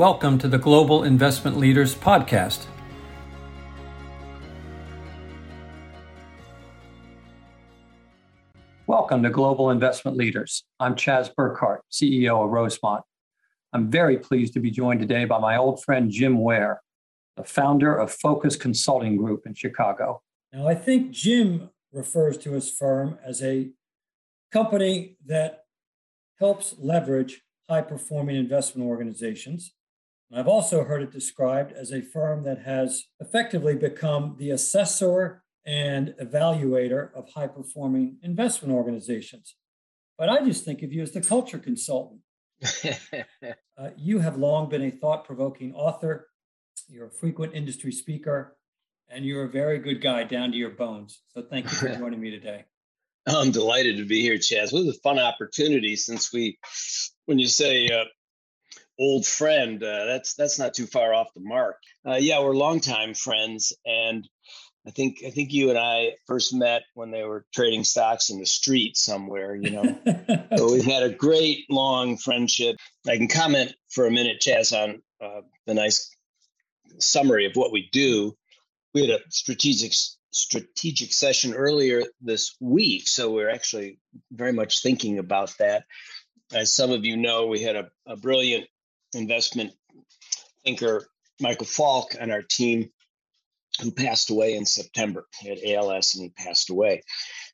Welcome to the Global Investment Leaders Podcast. Welcome to Global Investment Leaders. I'm Chas Burkhart, CEO of Rosemont. I'm very pleased to be joined today by my old friend Jim Ware, the founder of Focus Consulting Group in Chicago. Now, I think Jim refers to his firm as a company that helps leverage high performing investment organizations. I've also heard it described as a firm that has effectively become the assessor and evaluator of high performing investment organizations. But I just think of you as the culture consultant. uh, you have long been a thought provoking author, you're a frequent industry speaker, and you're a very good guy down to your bones. So thank you for joining me today. I'm delighted to be here, Chas. What a fun opportunity since we, when you say uh, old friend, uh, that's that's not too far off the mark. Uh, yeah, we're longtime friends, and I think I think you and I first met when they were trading stocks in the street somewhere. You know, so we've had a great long friendship. I can comment for a minute, Chas, on uh, the nice summary of what we do. We had a strategic strategic session earlier this week. So we're actually very much thinking about that. As some of you know, we had a, a brilliant investment thinker, Michael Falk, on our team who passed away in September. He had ALS and he passed away.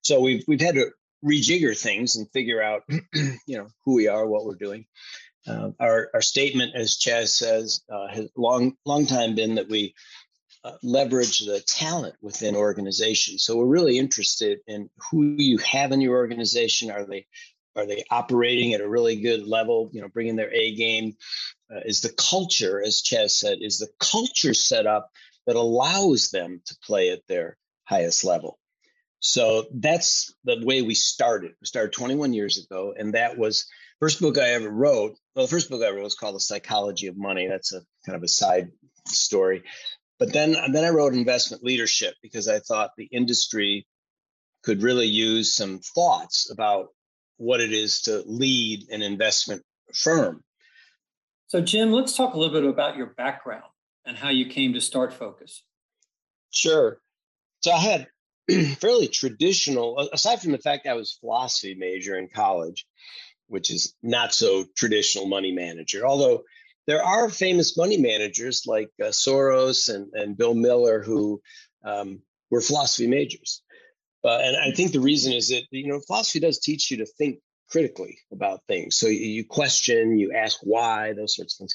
So we've we've had to rejigger things and figure out, you know, who we are, what we're doing. Uh, our our statement, as Chas says, uh, has long long time been that we uh, leverage the talent within organizations. So we're really interested in who you have in your organization. Are they are they operating at a really good level? You know, bringing their A game. Uh, is the culture, as Chas said, is the culture set up that allows them to play at their highest level? So that's the way we started. We started 21 years ago, and that was first book I ever wrote. Well, the first book I wrote was called The Psychology of Money. That's a kind of a side story. But then, then I wrote investment leadership because I thought the industry could really use some thoughts about what it is to lead an investment firm. So, Jim, let's talk a little bit about your background and how you came to start Focus. Sure. So, I had fairly traditional, aside from the fact I was philosophy major in college, which is not so traditional money manager, although there are famous money managers like uh, Soros and, and Bill Miller who um, were philosophy majors. Uh, and I think the reason is that, you know, philosophy does teach you to think critically about things. So you, you question, you ask why, those sorts of things.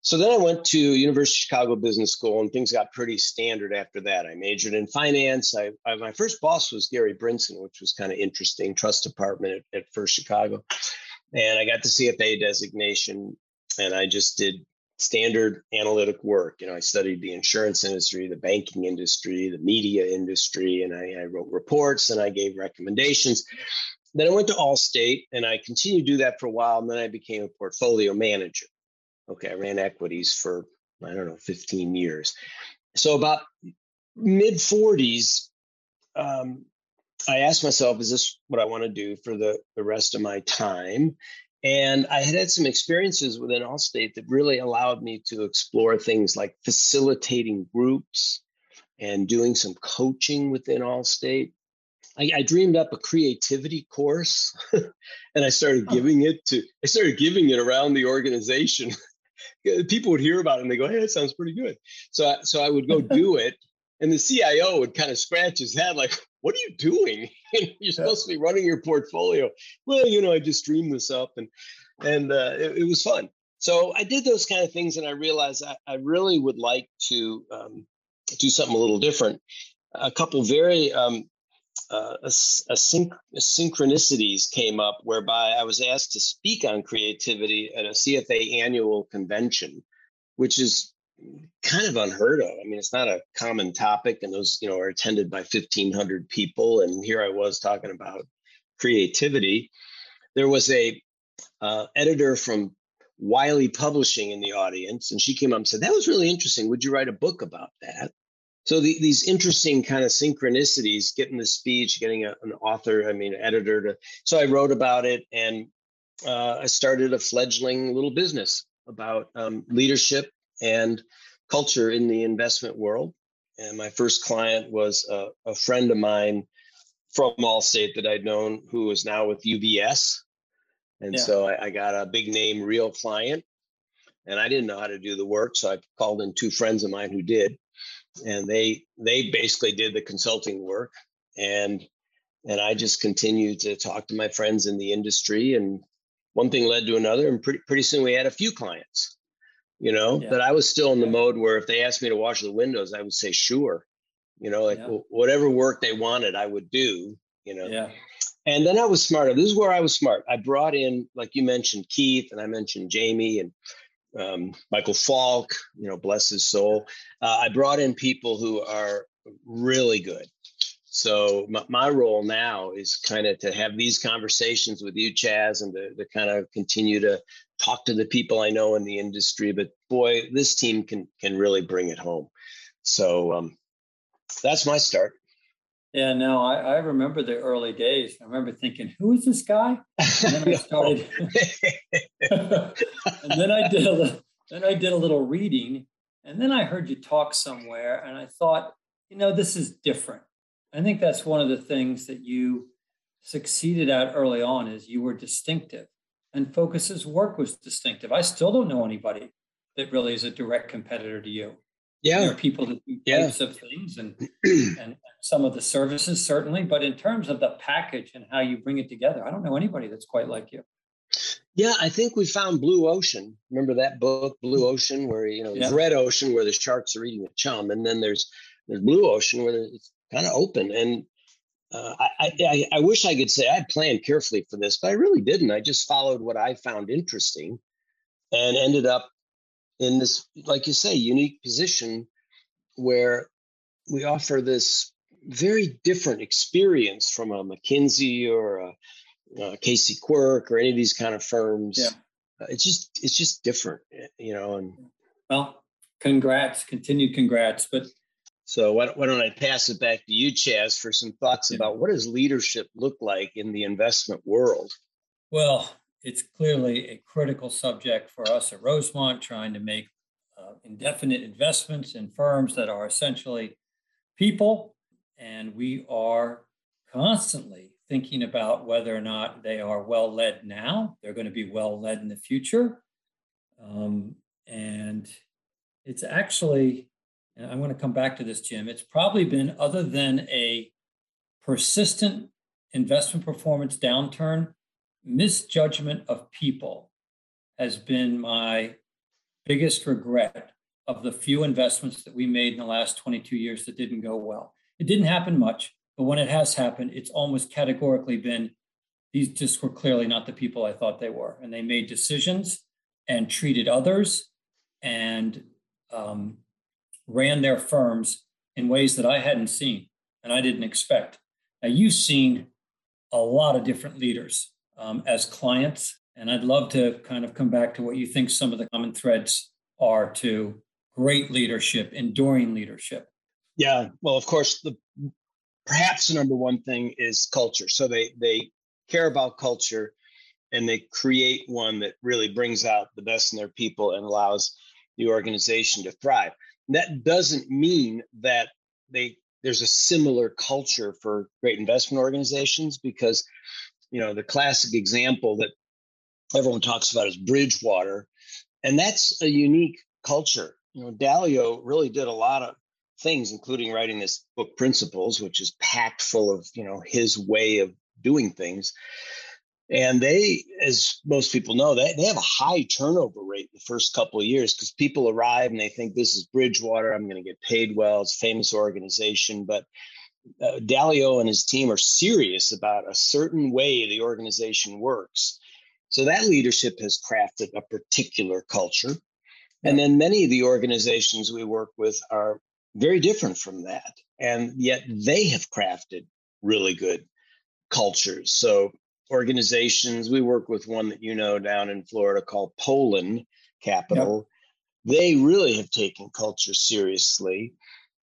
So then I went to University of Chicago Business School, and things got pretty standard after that. I majored in finance. I, I my first boss was Gary Brinson, which was kind of interesting, trust department at, at First Chicago, and I got the CFA designation and I just did standard analytic work. You know, I studied the insurance industry, the banking industry, the media industry, and I, I wrote reports and I gave recommendations. Then I went to Allstate and I continued to do that for a while. And then I became a portfolio manager. Okay, I ran equities for, I don't know, 15 years. So about mid 40s, um, I asked myself, is this what I want to do for the, the rest of my time? And I had had some experiences within Allstate that really allowed me to explore things like facilitating groups and doing some coaching within Allstate. I, I dreamed up a creativity course and I started giving it to, I started giving it around the organization. People would hear about it and they go, Hey, that sounds pretty good. So, so I would go do it. And the CIO would kind of scratch his head like, what are you doing? You're supposed to be running your portfolio. Well, you know, I just dreamed this up and and uh, it, it, was fun. So I did those kind of things, and I realized I, I really would like to um, do something a little different. A couple very um, uh, a, a synch- synchronicities came up whereby I was asked to speak on creativity at a CFA annual convention, which is kind of unheard of. I mean, it's not a common topic, and those you know are attended by fifteen hundred people. And here I was talking about creativity. There was a uh, editor from Wiley Publishing in the audience, and she came up and said, "That was really interesting. Would you write a book about that?" So the, these interesting kind of synchronicities, getting the speech, getting a, an author, I mean, editor to. So I wrote about it, and uh, I started a fledgling little business about um, leadership and culture in the investment world. And my first client was a, a friend of mine from Allstate that I'd known who is now with UBS. And yeah. so I, I, got a big name, real client. And I didn't know how to do the work. So I called in two friends of mine who did. And they they basically did the consulting work. And and I just continued to talk to my friends in the industry. And one thing led to another. And pretty pretty soon we had a few clients, you know, yeah. that I was still in the mode where if they asked me to wash the windows, I would say sure. You know like yeah. whatever work they wanted i would do you know? Yeah. And then i was smarter this is where i was smart. I brought in like you mentioned keith and i mentioned jamie and um, michael falk you know bless his soul. Uh, i brought in people who are really good. So my, my role now is kind of to have these conversations with you chas and to, to kind of continue to talk to the people i know in the industry but boy this team can can really bring it home so um, that's my start. Yeah, no, I, I remember the early days. I remember thinking, who is this guy? And then I started, and then I did a little, then I did a little reading, and then I heard you talk somewhere, and I thought, you know, this is different. I think that's one of the things that you succeeded at early on is you were distinctive, and Focus's work was distinctive. I still don't know anybody that really is a direct competitor to you. Yeah. There are people that do yeah. types of things and and some of the services certainly but in terms of the package and how you bring it together i don't know anybody that's quite like you. Yeah i think we found blue ocean. Remember that book blue ocean where you know there's red ocean where the sharks are eating the chum and then there's there's blue ocean where it's kind of open and uh, I, I, I wish I could say I planned carefully for this, but I really didn't. I just followed what I found interesting, and ended up in this, like you say, unique position where we offer this very different experience from a McKinsey or a, a Casey Quirk or any of these kind of firms. Yeah. Uh, it's just it's just different, eh, you know. And well, congrats, continued congrats. But so why, why don't I pass it back to you, Chas, for some thoughts yeah. about what does leadership look like in the investment world? Well, it's clearly a critical subject for us at Rosemont, trying to make uh, indefinite investments in firms that are essentially people. And we are constantly thinking about whether or not they are well led now, they're going to be well led in the future. Um, and it's actually, and I'm going to come back to this, Jim, it's probably been, other than a persistent investment performance downturn, misjudgment of people has been my biggest regret of the few investments that we made in the last 22 years that didn't go well. It didn't happen much, but when it has happened, it's almost categorically been these just were clearly not the people I thought they were. And they made decisions and treated others and um, ran their firms in ways that I hadn't seen and I didn't expect. Now, you've seen a lot of different leaders um, as clients. And I'd love to kind of come back to what you think some of the common threads are to great leadership, enduring leadership. Yeah, well, of course, the perhaps the number one thing is culture. So they they care about culture and they create one that really brings out the best in their people and allows the organization to thrive. That doesn't mean that they there's a similar culture for great investment organizations because you know the classic example that everyone talks about is Bridgewater, and that's a unique culture. You know, Dalio really did a lot of things, including writing this book Principles, which is packed full of you know his way of doing things. And they, as most people know, they, they have a high turnover rate in the first couple of years because people arrive and they think this is Bridgewater. I'm going to get paid well. It's a famous organization, but uh, Dalio and his team are serious about a certain way the organization works. So that leadership has crafted a particular culture. And then many of the organizations we work with are very different from that. And yet they have crafted really good cultures. So organizations, we work with one that you know down in Florida called Polen Capital. Yep. They really have taken culture seriously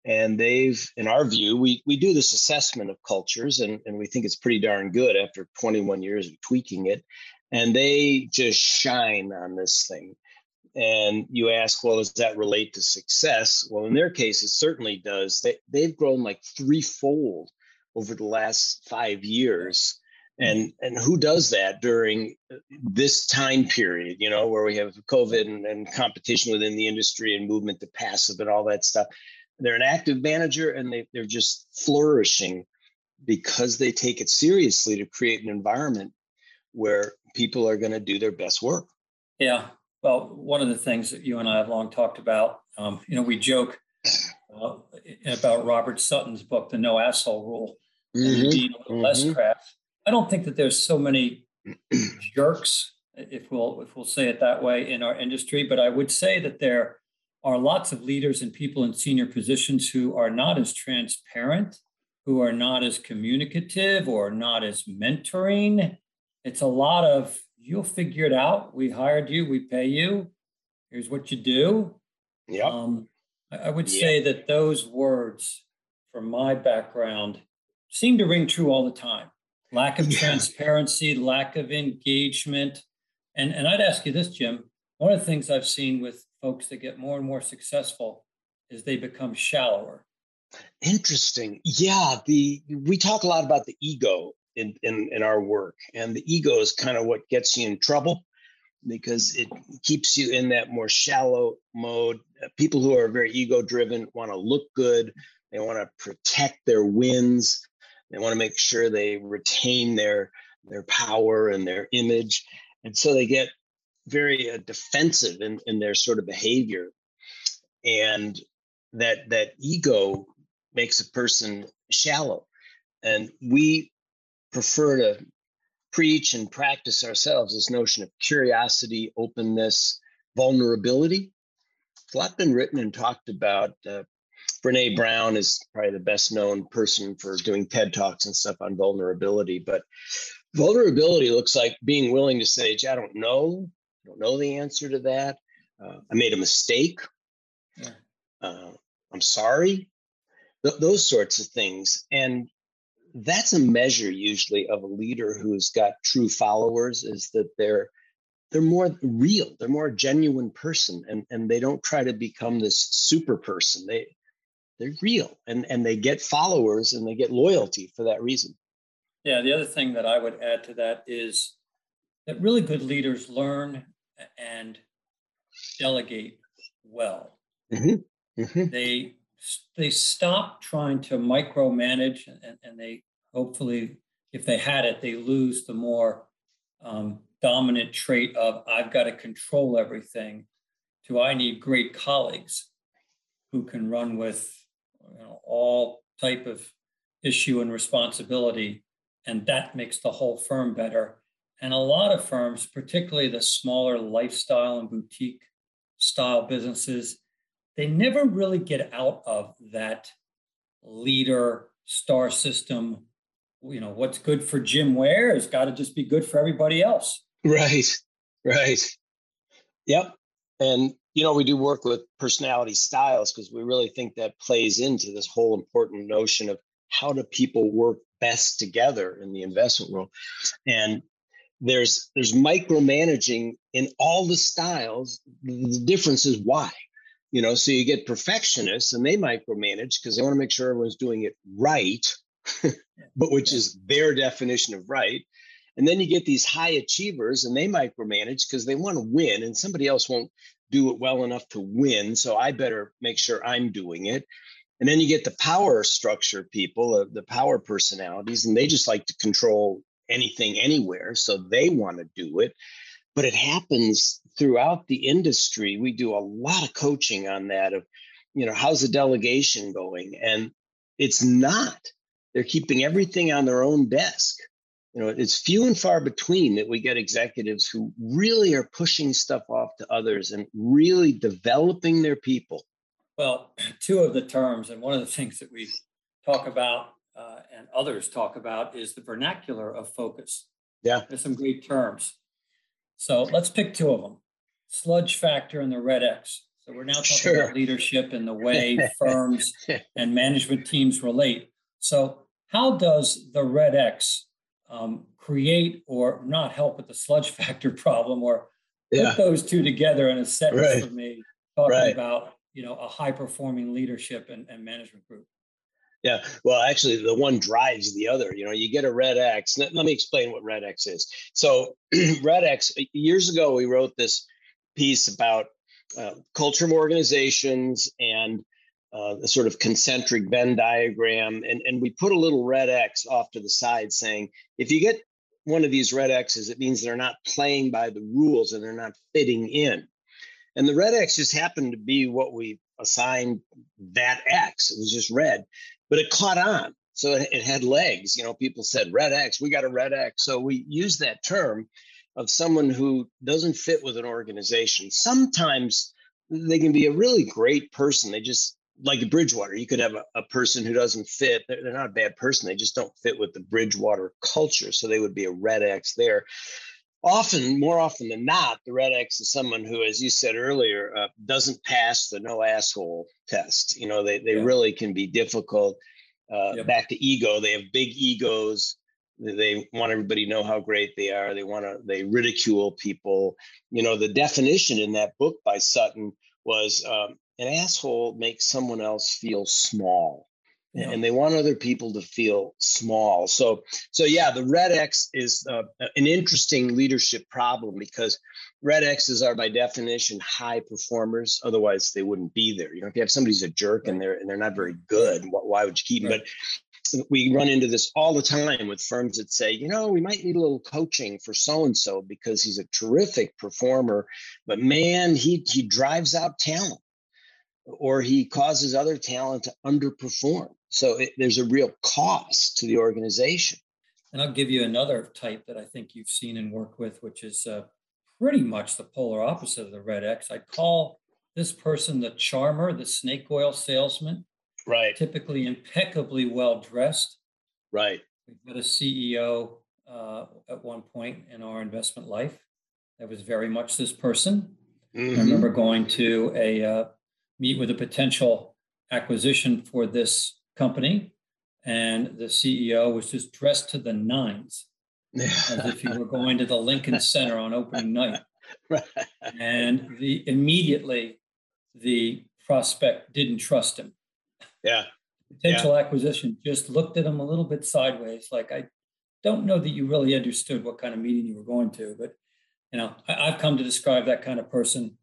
and they've in our view we we do this assessment of cultures and, and we think it's pretty darn good after 21 years of tweaking it and they just shine on this thing and you ask, well, does that relate to success? Well, in their case, it certainly does. They, they've grown like threefold over the last five years. And, and who does that during this time period, you know, where we have COVID and, and competition within the industry and movement to passive and all that stuff? They're an active manager and they, they're just flourishing because they take it seriously to create an environment where people are going to do their best work. Yeah. Well, one of the things that you and I have long talked about, um, you know, we joke uh, about Robert Sutton's book, The No Asshole Rule, mm-hmm. and little mm-hmm. I don't think that there's so many jerks, if we'll if we'll say it that way, in our industry. But I would say that there are lots of leaders and people in senior positions who are not as transparent, who are not as communicative, or not as mentoring. It's a lot of you'll figure it out. We hired you, we pay you. Here's what you do. Yeah. Um, I, I, would yeah. say that those words, from my background, seem to ring true all the time. Lack of transparency, lack of engagement. And, and I'd ask you this, Jim. One of the things I've seen with folks that get more and more successful is they become shallower. Interesting. Yeah, the we talk a lot about the ego in, in, in our work. And the ego is kind of what gets you in trouble because it keeps you in that more shallow mode. Uh, people who are very ego driven want to look good, they want to protect their wins, they want to make sure they retain their their power and their image. And so they get very uh, defensive in, in their sort of behavior. And that that ego makes a person shallow. And we prefer to preach and practice ourselves this notion of curiosity, openness, vulnerability. A lot been written and talked about. Uh, Brene Brown is probably the best known person for doing TED Talks and stuff on vulnerability. But vulnerability looks like being willing to say, I don't know. I don't know the answer to that. Uh, I made a mistake. Yeah. Uh, I'm sorry. Th- those sorts of things. And that's a measure usually of a leader who's got true followers is that they're they're more real they're more a genuine person and and they don't try to become this super person they they're real and and they get followers and they get loyalty for that reason yeah the other thing that i would add to that is that really good leaders learn and delegate well mm-hmm. Mm-hmm. they they stop trying to micromanage and, and they hopefully if they had it they lose the more um, dominant trait of i've got to control everything to i need great colleagues who can run with you know, all type of issue and responsibility and that makes the whole firm better and a lot of firms particularly the smaller lifestyle and boutique style businesses they never really get out of that leader star system. You know, what's good for Jim Ware has got to just be good for everybody else. Right, right. Yep. And, you know, we do work with personality styles because we really think that plays into this whole important notion of how do people work best together in the investment world. And there's there's micromanaging in all the styles. The difference is why you know so you get perfectionists and they micromanage because they want to make sure everyone's doing it right but which is their definition of right and then you get these high achievers and they micromanage because they want to win and somebody else won't do it well enough to win so i better make sure i'm doing it and then you get the power structure people uh, the power personalities and they just like to control anything anywhere so they want to do it but it happens throughout the industry. We do a lot of coaching on that of, you know, how's the delegation going? And it's not. They're keeping everything on their own desk. You know, it's few and far between that we get executives who really are pushing stuff off to others and really developing their people. Well, two of the terms, and one of the things that we talk about uh, and others talk about is the vernacular of focus. Yeah. There's some great terms. So let's pick two of them sludge factor and the red X. So we're now talking sure. about leadership and the way firms and management teams relate. So, how does the red X um, create or not help with the sludge factor problem, or yeah. put those two together in a sentence right. for me, talking right. about you know a high performing leadership and, and management group. Yeah, well, actually, the one drives the other. You know, you get a red X. Let, let me explain what red X is. So, red X. Years ago, we wrote this piece about uh, culture of organizations and uh, the sort of concentric Venn diagram, and and we put a little red X off to the side, saying if you get one of these red X's, it means they're not playing by the rules and they're not fitting in. And the red X just happened to be what we assigned that X. It was just red, but it caught on. So it, it had legs. You know, people said red X, we got a red X. So we use that term of someone who doesn't fit with an organization. Sometimes they can be a really great person. They just like Bridgewater, you could have a, a person who doesn't fit. They're, they're, not a bad person. They just don't fit with the Bridgewater culture. So they would be a red X there. Often, more often than not, the red X is someone who, as you said earlier, uh, doesn't pass the no asshole test. You know, they, they yeah. really can be difficult. Uh, yep. Back to ego, they have big egos. They want everybody to know how great they are. They want to, they ridicule people. You know, the definition in that book by Sutton was um, an asshole makes someone else feel small yeah. and they want other people to feel small. So so yeah the red x is uh, an interesting leadership problem because red x's are by definition high performers. Otherwise they wouldn't be there. You know if you have somebody's a jerk and they're and they're not very good why would you keep them right. but we run into this all the time with firms that say, you know, we might need a little coaching for so and so because he's a terrific performer, but man, he he drives out talent or he causes other talent to underperform. So it, there's a real cost to the organization. And I'll give you another type that I think you've seen and worked with, which is uh, pretty much the polar opposite of the red X. I call this person the charmer, the snake oil salesman. Right. Typically impeccably well dressed. Right. We've got a CEO uh, at one point in our investment life that was very much this person. Mm-hmm. I remember going to a uh, meet with a potential acquisition for this company. And the CEO was just dressed to the nines, as if he were going to the Lincoln Center on opening night. And the immediately the prospect didn't trust him. Yeah. Potential yeah. acquisition just looked at him a little bit sideways, like I don't know that you really understood what kind of meeting you were going to, but you know, I, have come to describe that kind of person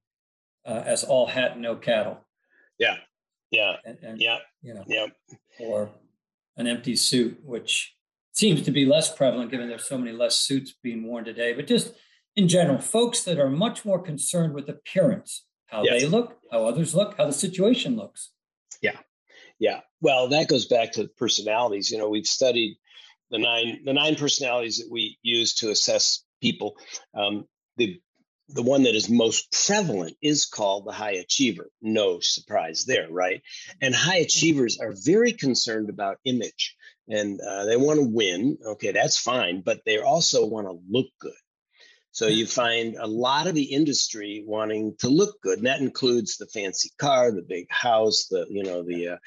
uh, as all hat, and no cattle. Yeah. Yeah. And, and, yeah. You know, yeah. Or an empty suit, which seems to be less prevalent given there's so many less suits being worn today. But just in general, folks that are much more concerned with appearance, how yes. they look, how others look, how the situation looks. Yeah. Yeah. Well, that goes back to personalities. You know, we've studied the nine the nine personalities that we use to assess people. Um, the the one that is most prevalent is called the high achiever. No surprise there, right? And high achievers are very concerned about image and uh, they want to win. Okay, that's fine, but they also want to look good. So you find a lot of the industry wanting to look good, and that includes the fancy car, the big house, the you know the uh,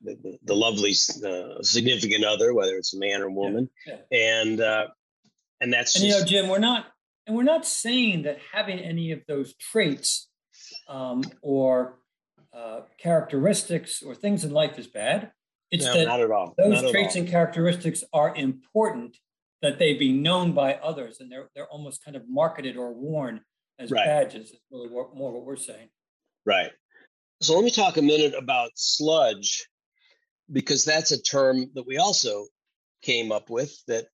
the, the, the, lovely uh, significant other, whether it's a man or woman, yeah, yeah. and uh, and that's and just, you know, Jim, we're not and we're not saying that having any of those traits um, or uh, characteristics or things in life is bad. It's no, that not at all. those not traits and characteristics are important that they be known by others and they're, they're almost kind of marketed or worn as right. badges. Is really more what we're saying. Right. So let me talk a minute about sludge because that's a term that we also came up with that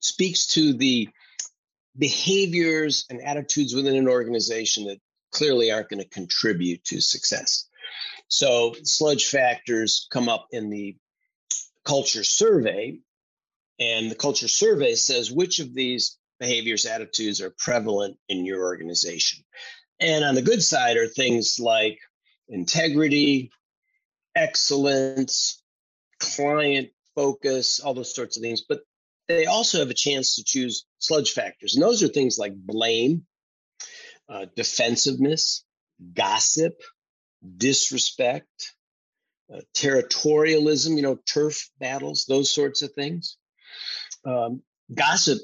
speaks to the behaviors and attitudes within an organization that clearly aren't going to contribute to success. So, sludge factors come up in the culture survey, and the culture survey says which of these behaviors, attitudes are prevalent in your organization. And on the good side are things like integrity, excellence, client focus, all those sorts of things. But they also have a chance to choose sludge factors. And those are things like blame, uh, defensiveness, gossip, disrespect, uh, territorialism, you know, turf battles, those sorts of things. Um, gossip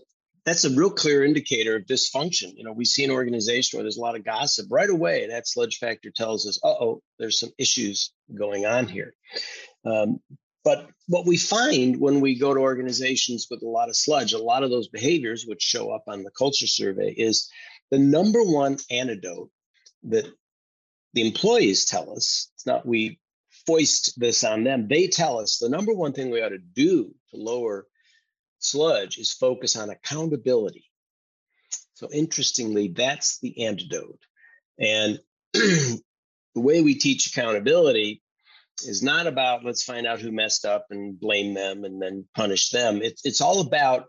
that's a real clear indicator of dysfunction. You know, we see an organization where there's a lot of gossip right away. That sludge factor tells us, uh oh, there's some issues going on here. Um, but what we find when we go to organizations with a lot of sludge, a lot of those behaviors, which show up on the culture survey, is the number one antidote that the employees tell us. It's not we foist this on them. They tell us the number one thing we ought to do to lower sludge is focus on accountability. So interestingly, that's the antidote. And the way we teach accountability is not about let's find out who messed up and blame them and then punish them. It's it's all about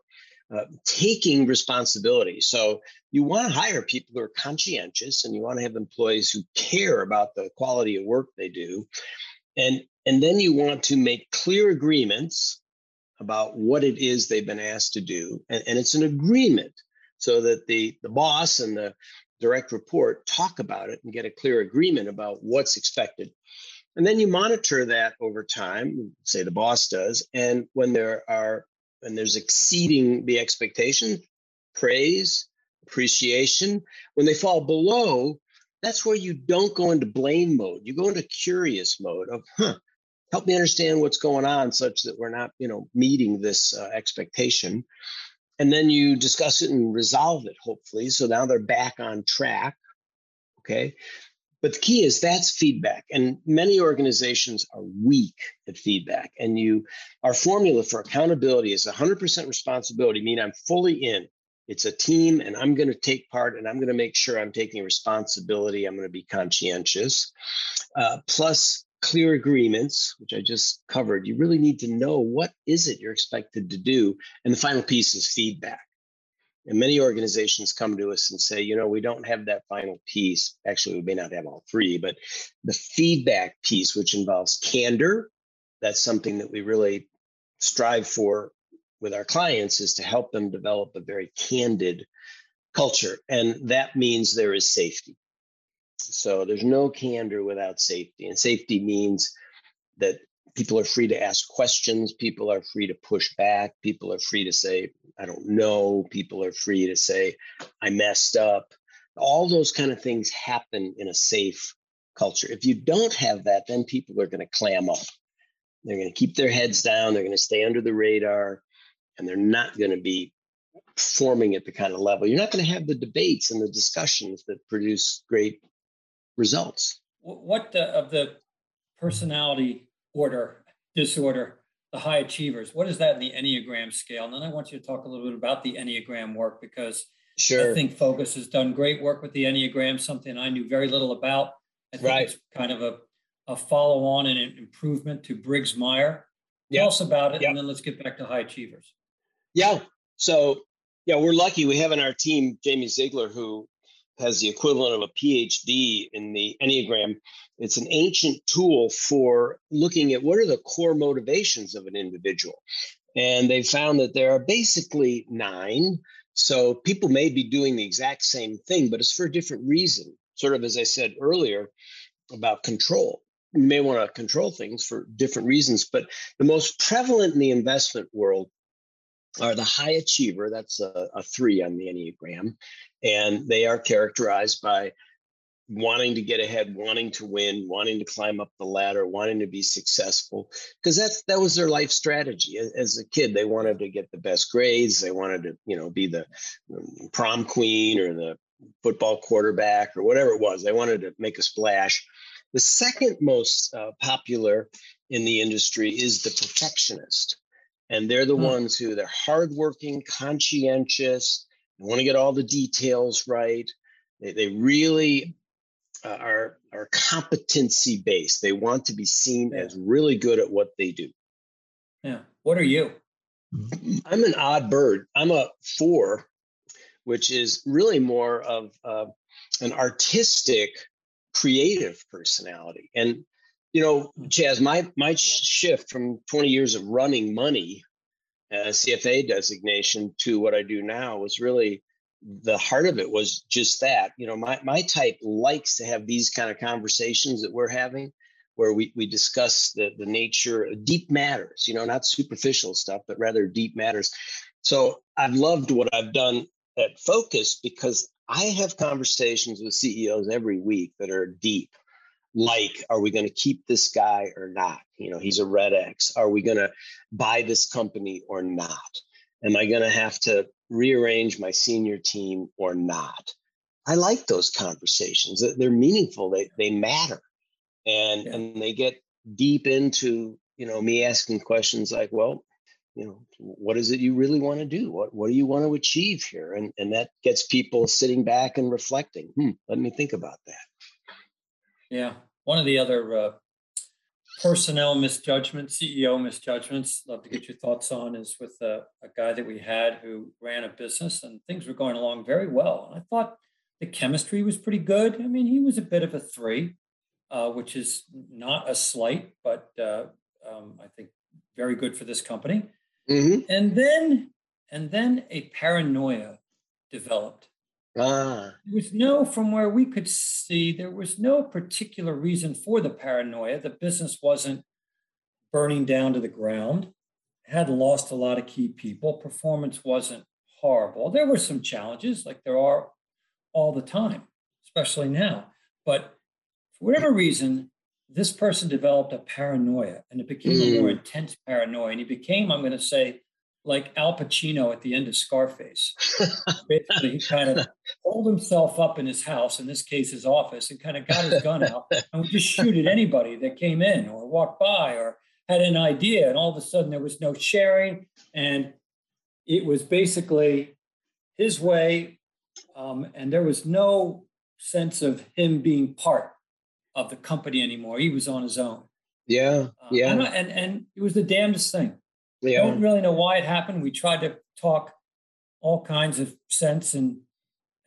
uh, taking responsibility. So you want to hire people who are conscientious and you want to have employees who care about the quality of work they do. And and then you want to make clear agreements about what it is they've been asked to do. And, and it's an agreement so that the, the boss and the direct report talk about it and get a clear agreement about what's expected. And then you monitor that over time, say the boss does. And when there are, and there's exceeding the expectation, praise, appreciation. When they fall below, that's where you don't go into blame mode. You go into curious mode of, huh, help me understand what's going on such that we're not you know meeting this uh, expectation and then you discuss it and resolve it hopefully. So now they're back on track okay? But the key is that's feedback and many organizations are weak at feedback and you our formula for accountability is 100% responsibility mean i'm fully in. It's a team and i'm going to take part and i'm going to make sure i'm taking responsibility i'm going to be conscientious. Uh, plus clear agreements, which I just covered, you really need to know what is it you're expected to do. And the final piece is feedback. And many organizations come to us and say, you know, we don't have that final piece. Actually, we may not have all three, but the feedback piece, which involves candor, that's something that we really strive for with our clients is to help them develop a very candid culture. And that means there is safety. So there's no candor without safety. And safety means that people are free to ask questions, people are free to push back, people are free to say, I don't know, people are free to say, I messed up. All those kind of things happen in a safe culture. If you don't have that, then people are going to clam up. They're going to keep their heads down, they're going to stay under the radar, and they're not going to be performing at the kind of level. You're not going to have the debates and the discussions that produce great results. What the, of the personality order disorder, the high achievers? What is that in the Enneagram scale? And then I want you to talk a little bit about the Enneagram work because sure. I think Focus has done great work with the Enneagram, something I knew very little about. I think right. it's kind of a, a follow on and an improvement to Briggs Meyer. Yep. Tell us about it, yep. and then let's get back to high achievers. Yeah. So, yeah, we're lucky. We have in our team Jamie Ziegler, who has the equivalent of a PhD in the Enneagram. It's an ancient tool for looking at what are the core motivations of an individual. And they found that there are basically nine. So people may be doing the exact same thing, but it's for a different reason. Sort of as I said earlier about control. You may want to control things for different reasons, but the most prevalent in the investment world are the high achiever. That's a, a three on the Enneagram. And they are characterized by wanting to get ahead, wanting to win, wanting to climb up the ladder, wanting to be successful. Because that's that was their life strategy. As a kid, they wanted to get the best grades. They wanted to, you know, be the prom queen or the football quarterback or whatever it was. They wanted to make a splash. The second most uh, popular in the industry is the perfectionist and they're the hmm. ones who they're hardworking, conscientious, they want to get all the details right. They, they really uh, are are competency based. They want to be seen as really good at what they do. Yeah. What are you? I'm an odd bird. I'm a four, which is really more of uh, an artistic, creative personality. And you know, hmm. Chas, my my shift from 20 years of running money, uh, CFA designation, to what I do now was really the heart of it was just that. You know, my my type likes to have these kind of conversations that we're having, where we we discuss the the nature, of deep matters. You know, not superficial stuff, but rather deep matters. So I've loved what I've done at Focus because I have conversations with CEOs every week that are deep. Like, are we going to keep this guy or not? You know, he's a red X. Are we going to buy this company or not? Am I going to have to rearrange my senior team or not? I like those conversations. They're meaningful. They they matter, and yeah. and they get deep into you know me asking questions like, well, you know, what is it you really want to do? What what do you want to achieve here? And and that gets people sitting back and reflecting. Hmm, let me think about that. Yeah, one of the other uh, personnel misjudgments, CEO misjudgments. Love to get your thoughts on is with a, a guy that we had who ran a business and things were going along very well. I thought the chemistry was pretty good. I mean, he was a bit of a three, uh, which is not a slight, but uh, um, I think very good for this company. Mm-hmm. And then, and then a paranoia developed. Ah. There was no, from where we could see, there was no particular reason for the paranoia. The business wasn't burning down to the ground, had lost a lot of key people. Performance wasn't horrible. There were some challenges, like there are all the time, especially now. But for whatever reason, this person developed a paranoia and it became mm. a more mm. intense paranoia. And he became, I'm going to say, like Al Pacino at the end of Scarface. Basically, he kind of pulled himself up in his house, in this case, his office, and kind of got his gun out and would just shoot at anybody that came in or walked by or had an idea. And all of a sudden, there was no sharing. And it was basically his way um, and there was no sense of him being part of the company anymore. He was on his own. Yeah, uh, yeah. And, and, and it was the damnedest thing. Yeah. Don't really know why it happened. We tried to talk all kinds of sense and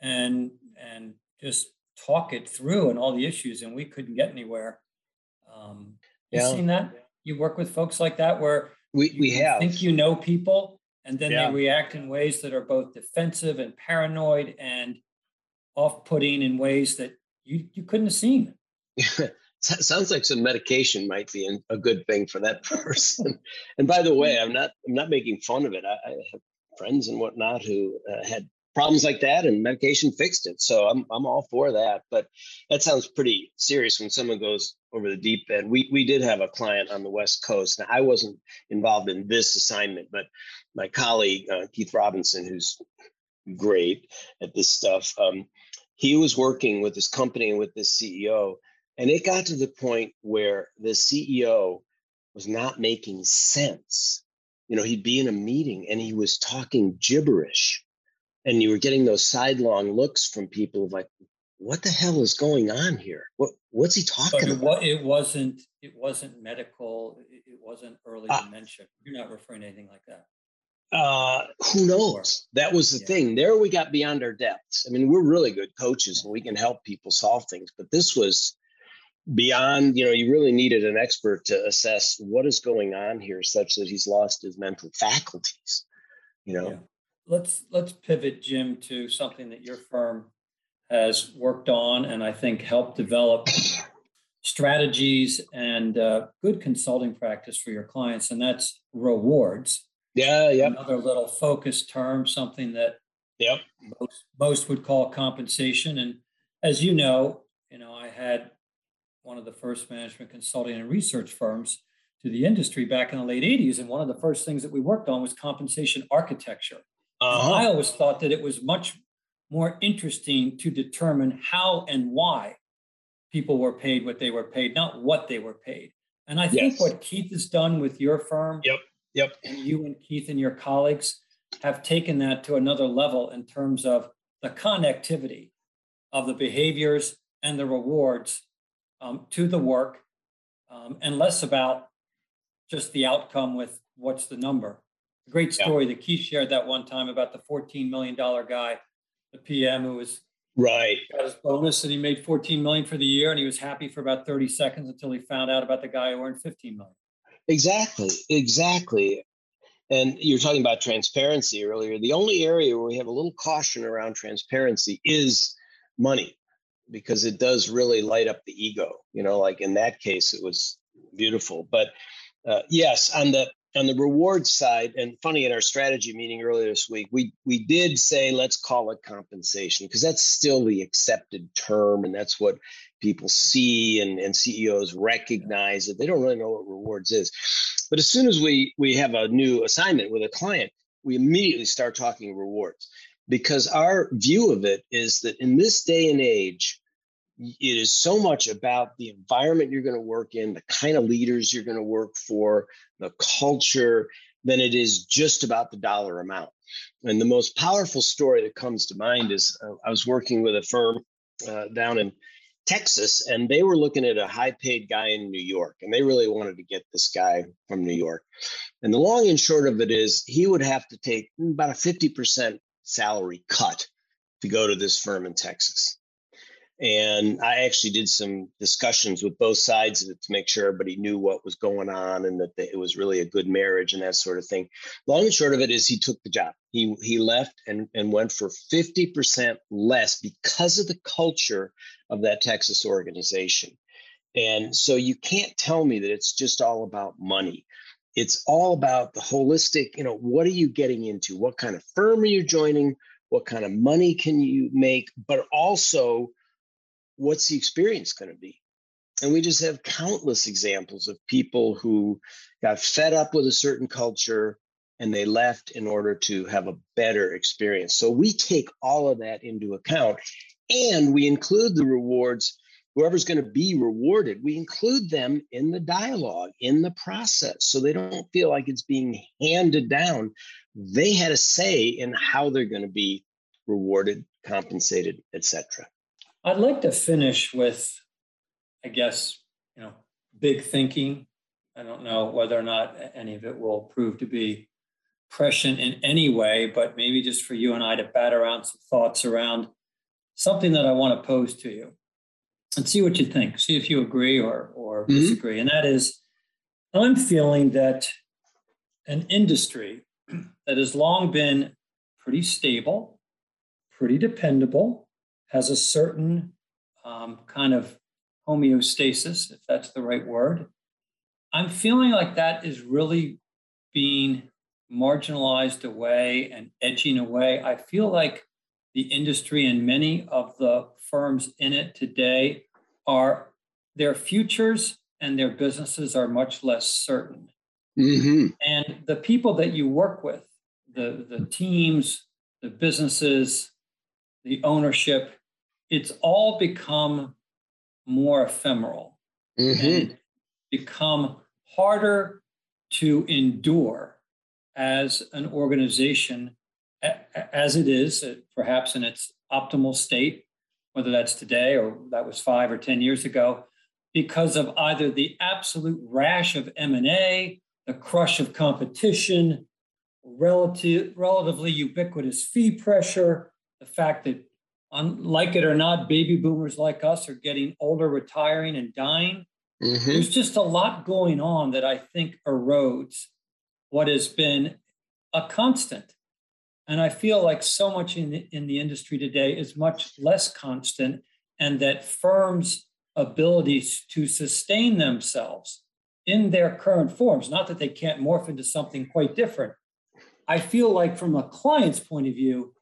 and and just talk it through and all the issues, and we couldn't get anywhere. Um, yeah. You seen that? You work with folks like that where we we have think you know people and then yeah. they react in ways that are both defensive and paranoid and off-putting in ways that you, you couldn't have seen sounds like some medication might be a good thing for that person. And by the way i'm not i'm not making fun of it. I, I have friends and whatnot who uh, had problems like that and medication fixed it. So i'm, I'm all for that. But that sounds pretty serious when someone goes over the deep end. We, we did have a client on the west coast. Now i wasn't involved in this assignment but my colleague uh, keith robinson who's great at this stuff um, he was working with this company and with this ceo and it got to the point where the ceo was not making sense. You know he'd be in a meeting and he was talking gibberish. And you were getting those sidelong looks from people of like what the hell is going on here? What what's he talking but about? it wasn't it wasn't medical it wasn't early uh, dementia. You're not referring to anything like that. Uh who knows? That was the yeah. thing. There we got beyond our depths. I mean we're really good coaches and we can help people solve things but this was beyond you know you really needed an expert to assess what is going on here such that he's lost his mental faculties you know yeah let's let's pivot, Jim, to something that your firm has worked on and I think helped develop strategies and uh, good consulting practice for your clients, and that's rewards. Yeah, yeah. Another little focus term, something that yep. most, most would call compensation. And as you know, you know, I had one of the first management consulting and research firms to the industry back in the late 80s. And one of the first things that we worked on was compensation architecture. Uh-huh. I always thought that it was much more interesting to determine how and why people were paid what they were paid, not what they were paid. And I think yes. what Keith has done with your firm, yep, yep, and you and Keith and your colleagues have taken that to another level in terms of the connectivity of the behaviors and the rewards um, to the work, um, and less about just the outcome with what's the number great story yeah. that Keith shared that one time about the $14 million guy, the PM who was right got his bonus and he made 14 million for the year and he was happy for about 30 seconds until he found out about the guy who earned 15 million. Exactly, exactly. And you're talking about transparency earlier. The only area where we have a little caution around transparency is money, because it does really light up the ego. You know, like in that case, it was beautiful. But uh, yes, on the on the reward side, and funny in our strategy meeting earlier this week, we we did say let's call it compensation because that's still the accepted term, and that's what people see and, and CEOs recognize that they don't really know what rewards is. But as soon as we we have a new assignment with a client, we immediately start talking rewards because our view of it is that in this day and age, it is so much about the environment you're going to work in, the kind of leaders you're going to work for, the culture, than it is just about the dollar amount. And the most powerful story that comes to mind is uh, I was working with a firm uh, down in Texas, and they were looking at a high paid guy in New York, and they really wanted to get this guy from New York. And the long and short of it is, he would have to take about a 50% salary cut to go to this firm in Texas. And I actually did some discussions with both sides of it to make sure everybody knew what was going on and that it was really a good marriage and that sort of thing. Long and short of it is he took the job. He he left and, and went for 50% less because of the culture of that Texas organization. And so you can't tell me that it's just all about money. It's all about the holistic, you know, what are you getting into? What kind of firm are you joining? What kind of money can you make? But also what's the experience going to be? And we just have countless examples of people who got fed up with a certain culture and they left in order to have a better experience. So we take all of that into account and we include the rewards. Whoever's going to be rewarded, we include them in the dialogue, in the process, so they don't feel like it's being handed down. They had a say in how they're going to be rewarded, compensated, etc. I'd like to finish with, I guess, you know, big thinking. I don't know whether or not any of it will prove to be prescient in any way, but maybe just for you and I to bat around some thoughts around something that I want to pose to you and see what you think. See if you agree or or mm-hmm. disagree. And that is, I'm feeling that an industry that has long been pretty stable, pretty dependable, has a certain um, kind of homeostasis, if that's the right word. I'm feeling like that is really being marginalized away and edging away. I feel like the industry and many of the firms in it today are their futures and their businesses are much less certain. Mm-hmm. And the people that you work with, the, the teams, the businesses, the ownership, it's all become more ephemeral mm-hmm. and become harder to endure as an organization as it is uh, perhaps in its optimal state whether that's today or that was 5 or 10 years ago because of either the absolute rash of M&A the crush of competition relative relatively ubiquitous fee pressure the fact that like it or not, baby boomers like us are getting older, retiring, and dying. Mm-hmm. There's just a lot going on that I think erodes what has been a constant. And I feel like so much in the, in the industry today is much less constant, and that firms' abilities to sustain themselves in their current forms, not that they can't morph into something quite different. I feel like, from a client's point of view,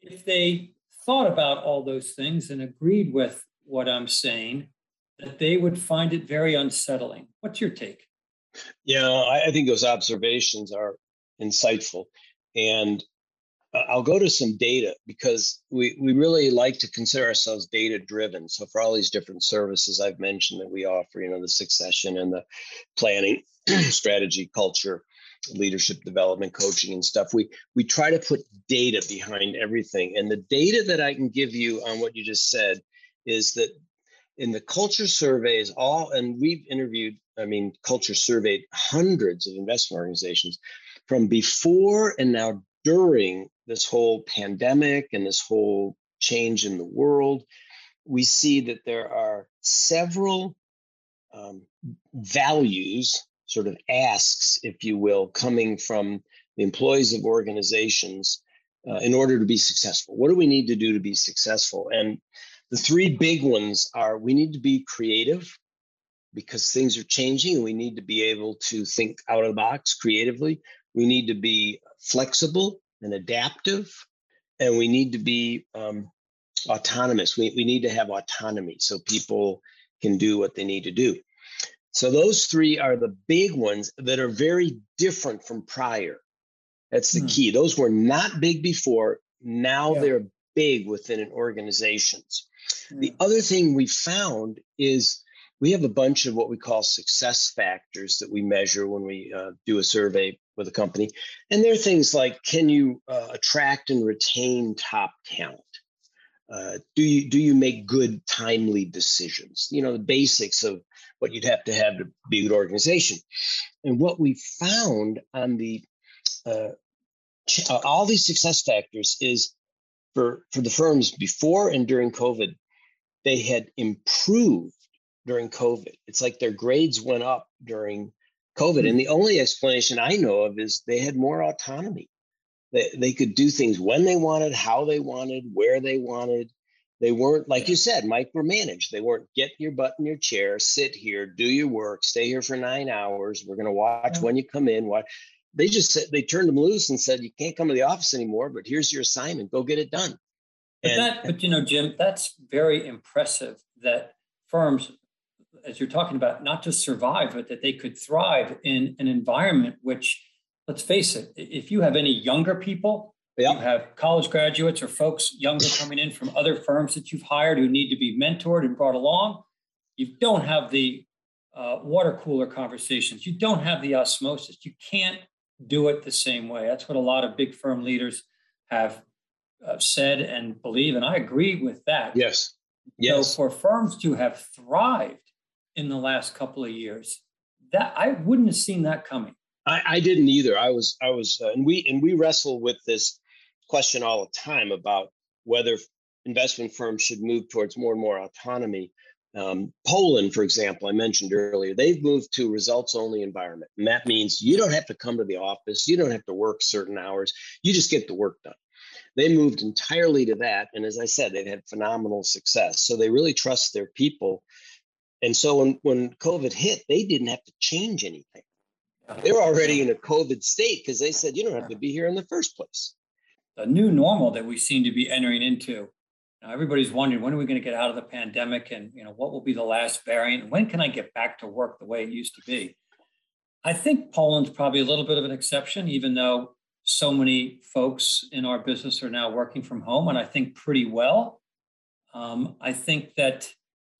if they thought about all those things and agreed with what I'm saying, that they would find it very unsettling. What's your take? Yeah, I, think those observations are insightful. And Uh, I'll go to some data because we, we really like to consider ourselves data driven. So, for all these different services I've mentioned that we offer, you know, the succession and the planning, strategy, culture, leadership development coaching and stuff we we try to put data behind everything and the data that i can give you on what you just said is that in the culture surveys all and we've interviewed i mean culture surveyed hundreds of investment organizations from before and now during this whole pandemic and this whole change in the world we see that there are several um, values sort of asks, if you will, coming from the employees of organizations uh, in order to be successful. What do we need to do to be successful? And the three big ones are we need to be creative, because things are changing and we need to be able to think out of the box creatively. We need to be flexible and adaptive, and we need to be um, autonomous. We, we need to have autonomy so people can do what they need to do. So those three are the big ones that are very different from prior. That's the hmm. key. Those were not big before. Now yeah. they're big within an organizations. Hmm. The other thing we found is we have a bunch of what we call success factors that we measure when we uh, do a survey with a company. And there are things like can you uh, attract and retain top talent? Uh, do you do you make good timely decisions you know the basics of what you'd have to have to be a good organization and what we found on the uh, uh, all these success factors is for for the firms before and during covid they had improved during covid it's like their grades went up during covid and hmm. the only explanation i know of is they had more autonomy they, they could do things when they wanted, how they wanted, where they wanted. They weren't, like you said, micromanaged. They weren't get your butt in your chair, sit here, do your work, stay here for nine hours. We're going to watch when you come in. What they just said, they turned them loose and said, you can't come to the office anymore, but here's your assignment. Go get it done. But, and, that, but you know, Jim, that's very impressive that firms, as you're talking about, not just survive, but that they could thrive in an environment which let's face it, if you have any younger people, yep. you have college graduates or folks younger coming in from other firms that you've hired who need to be mentored and brought along, you don't have the uh, water cooler conversations. You don't have the osmosis. You can't do it the same way. That's what a lot of big firm leaders have uh, said and believe. And I agree with that. Yes. Yes. So for firms to have thrived in the last couple of years, that I wouldn't have seen that coming. I, I didn't either. I was, I was, uh, and we and we wrestle with this question all the time about whether investment firms should move towards more and more autonomy. Um, Polen, for example, I mentioned earlier, they've moved to results only environment. And that means you don't have to come to the office, you don't have to work certain hours, you just get the work done. They moved entirely to that. And as I said, they've had phenomenal success. So they really trust their people. And so when, when COVID hit, they didn't have to change anything. They're already in a COVID state because they said you don't have to be here in the first place. The new normal that we seem to be entering into. Now, everybody's wondering when are we going to get out of the pandemic, and you know what will be the last variant, when can I get back to work the way it used to be? I think Polen's probably a little bit of an exception, even though so many folks in our business are now working from home, and I think pretty well. Um, I think that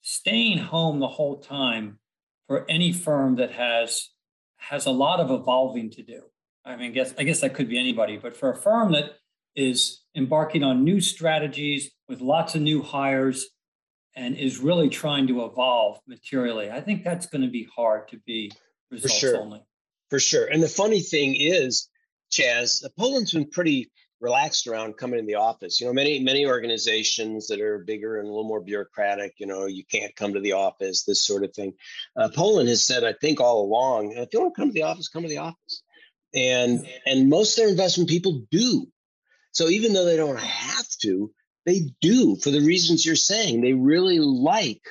staying home the whole time for any firm that has has a lot of evolving to do. I mean, guess I guess that could be anybody, but for a firm that is embarking on new strategies with lots of new hires and is really trying to evolve materially, I think that's going to be hard to be results for sure. only. For sure. And the funny thing is, Chas, Polen's been pretty relaxed around coming in the office. You know, many many organizations that are bigger and a little more bureaucratic. You know, you can't come to the office, this sort of thing. Uh, Polen has said, I think, all along, if you want to come to the office, come to the office. And and most of their investment people do. So even though they don't have to, they do for the reasons you're saying. They really like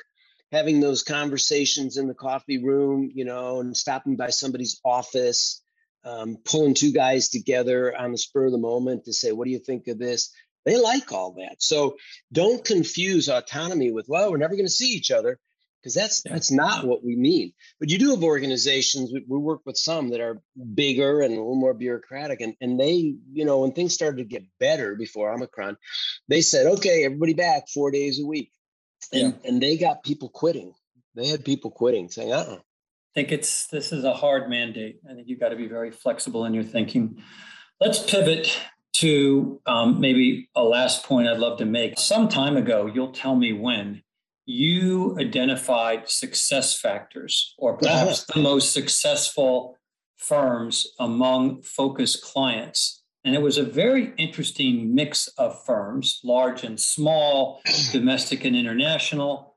having those conversations in the coffee room, you know, and stopping by somebody's office um, pulling two guys together on the spur of the moment to say, what do you think of this? They like all that. So don't confuse autonomy with, well, we're never going to see each other because that's yeah. that's not what we mean. But you do have organizations. We, we, work with some that are bigger and a little more bureaucratic, and and they, you know, when things started to get better before Omicron, they said, okay, everybody back four days a week, and yeah. and they got people quitting. They had people quitting, saying, uh, uh think it's this is a hard mandate. I think you've got to be very flexible in your thinking. Let's pivot to um, maybe a last point I'd love to make. Some time ago, you'll tell me when you identified success factors or perhaps the most successful firms among focus clients. And it was a very interesting mix of firms, large and small, domestic and international.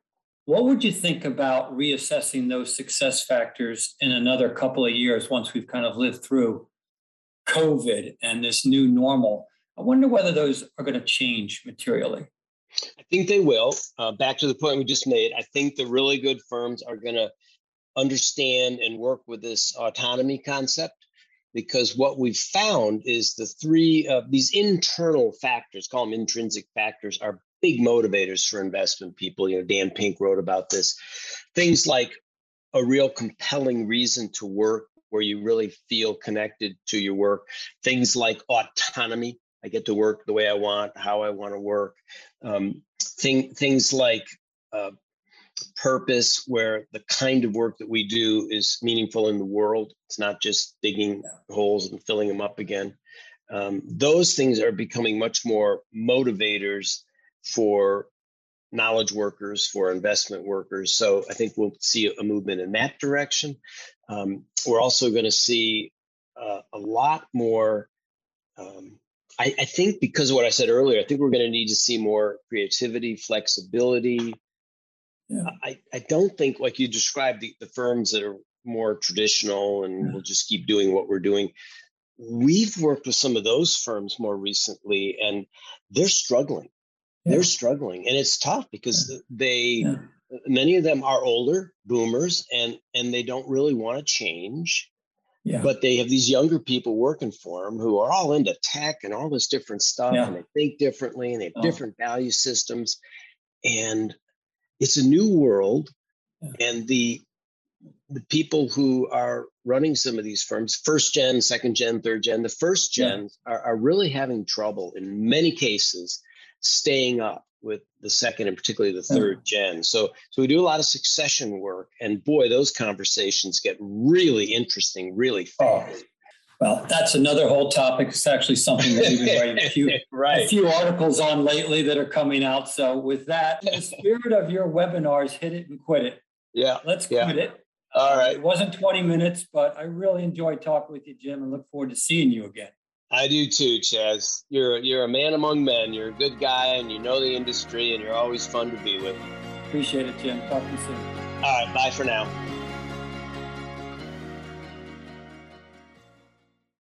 What would you think about reassessing those success factors in another couple of years once we've kind of lived through COVID and this new normal? I wonder whether those are going to change materially. I think they will. Uh, back to the point we just made, I think the really good firms are going to understand and work with this autonomy concept because what we've found is the three uh, these internal factors call them intrinsic factors are big motivators for investment people. You know dan pink wrote about this. Things like a real compelling reason to work where you really feel connected to your work. Things like autonomy. I get to work the way i want how i want to work. Um, thing, things like uh, purpose where the kind of work that we do is meaningful in the world. It's not just digging holes and filling them up again. Um, those things are becoming much more motivators for knowledge workers for investment workers so i think we'll see a movement in that direction um, we're also going to see uh, a lot more um, I, I, think because of what i said earlier i think we're going to need to see more creativity flexibility yeah. I, I don't think like you described the, the firms that are more traditional and yeah. we'll just keep doing what we're doing. We've worked with some of those firms more recently and they're struggling. Yeah. They're struggling and it's tough because they many of them are older boomers and and they don't really want to change. Yeah. But they have these younger people working for them who are all into tech and all this different stuff, and they think differently and they have oh. different value systems. And it's a new world yeah. and the the people who are running some of these firms first gen second gen third gen the first gens yeah. are, are really having trouble in many cases staying up with the second and particularly the third yeah. gen so so we do a lot of succession work and boy those conversations get really interesting really oh, fast oh. Well, that's another whole topic. It's actually something that we've been writing a few, right. a few articles on lately that are coming out. So, with that, the spirit of your webinars, hit it and quit it. Yeah. Let's quit yeah. it. All right. It wasn't 20 minutes, but I really enjoyed talking with you, Jim, and look forward to seeing you again. I do too, Chas. You're you're a man among men. You're a good guy, and you know the industry, and you're always fun to be with. Appreciate it, Jim. Talk to you soon. All right. Bye for now.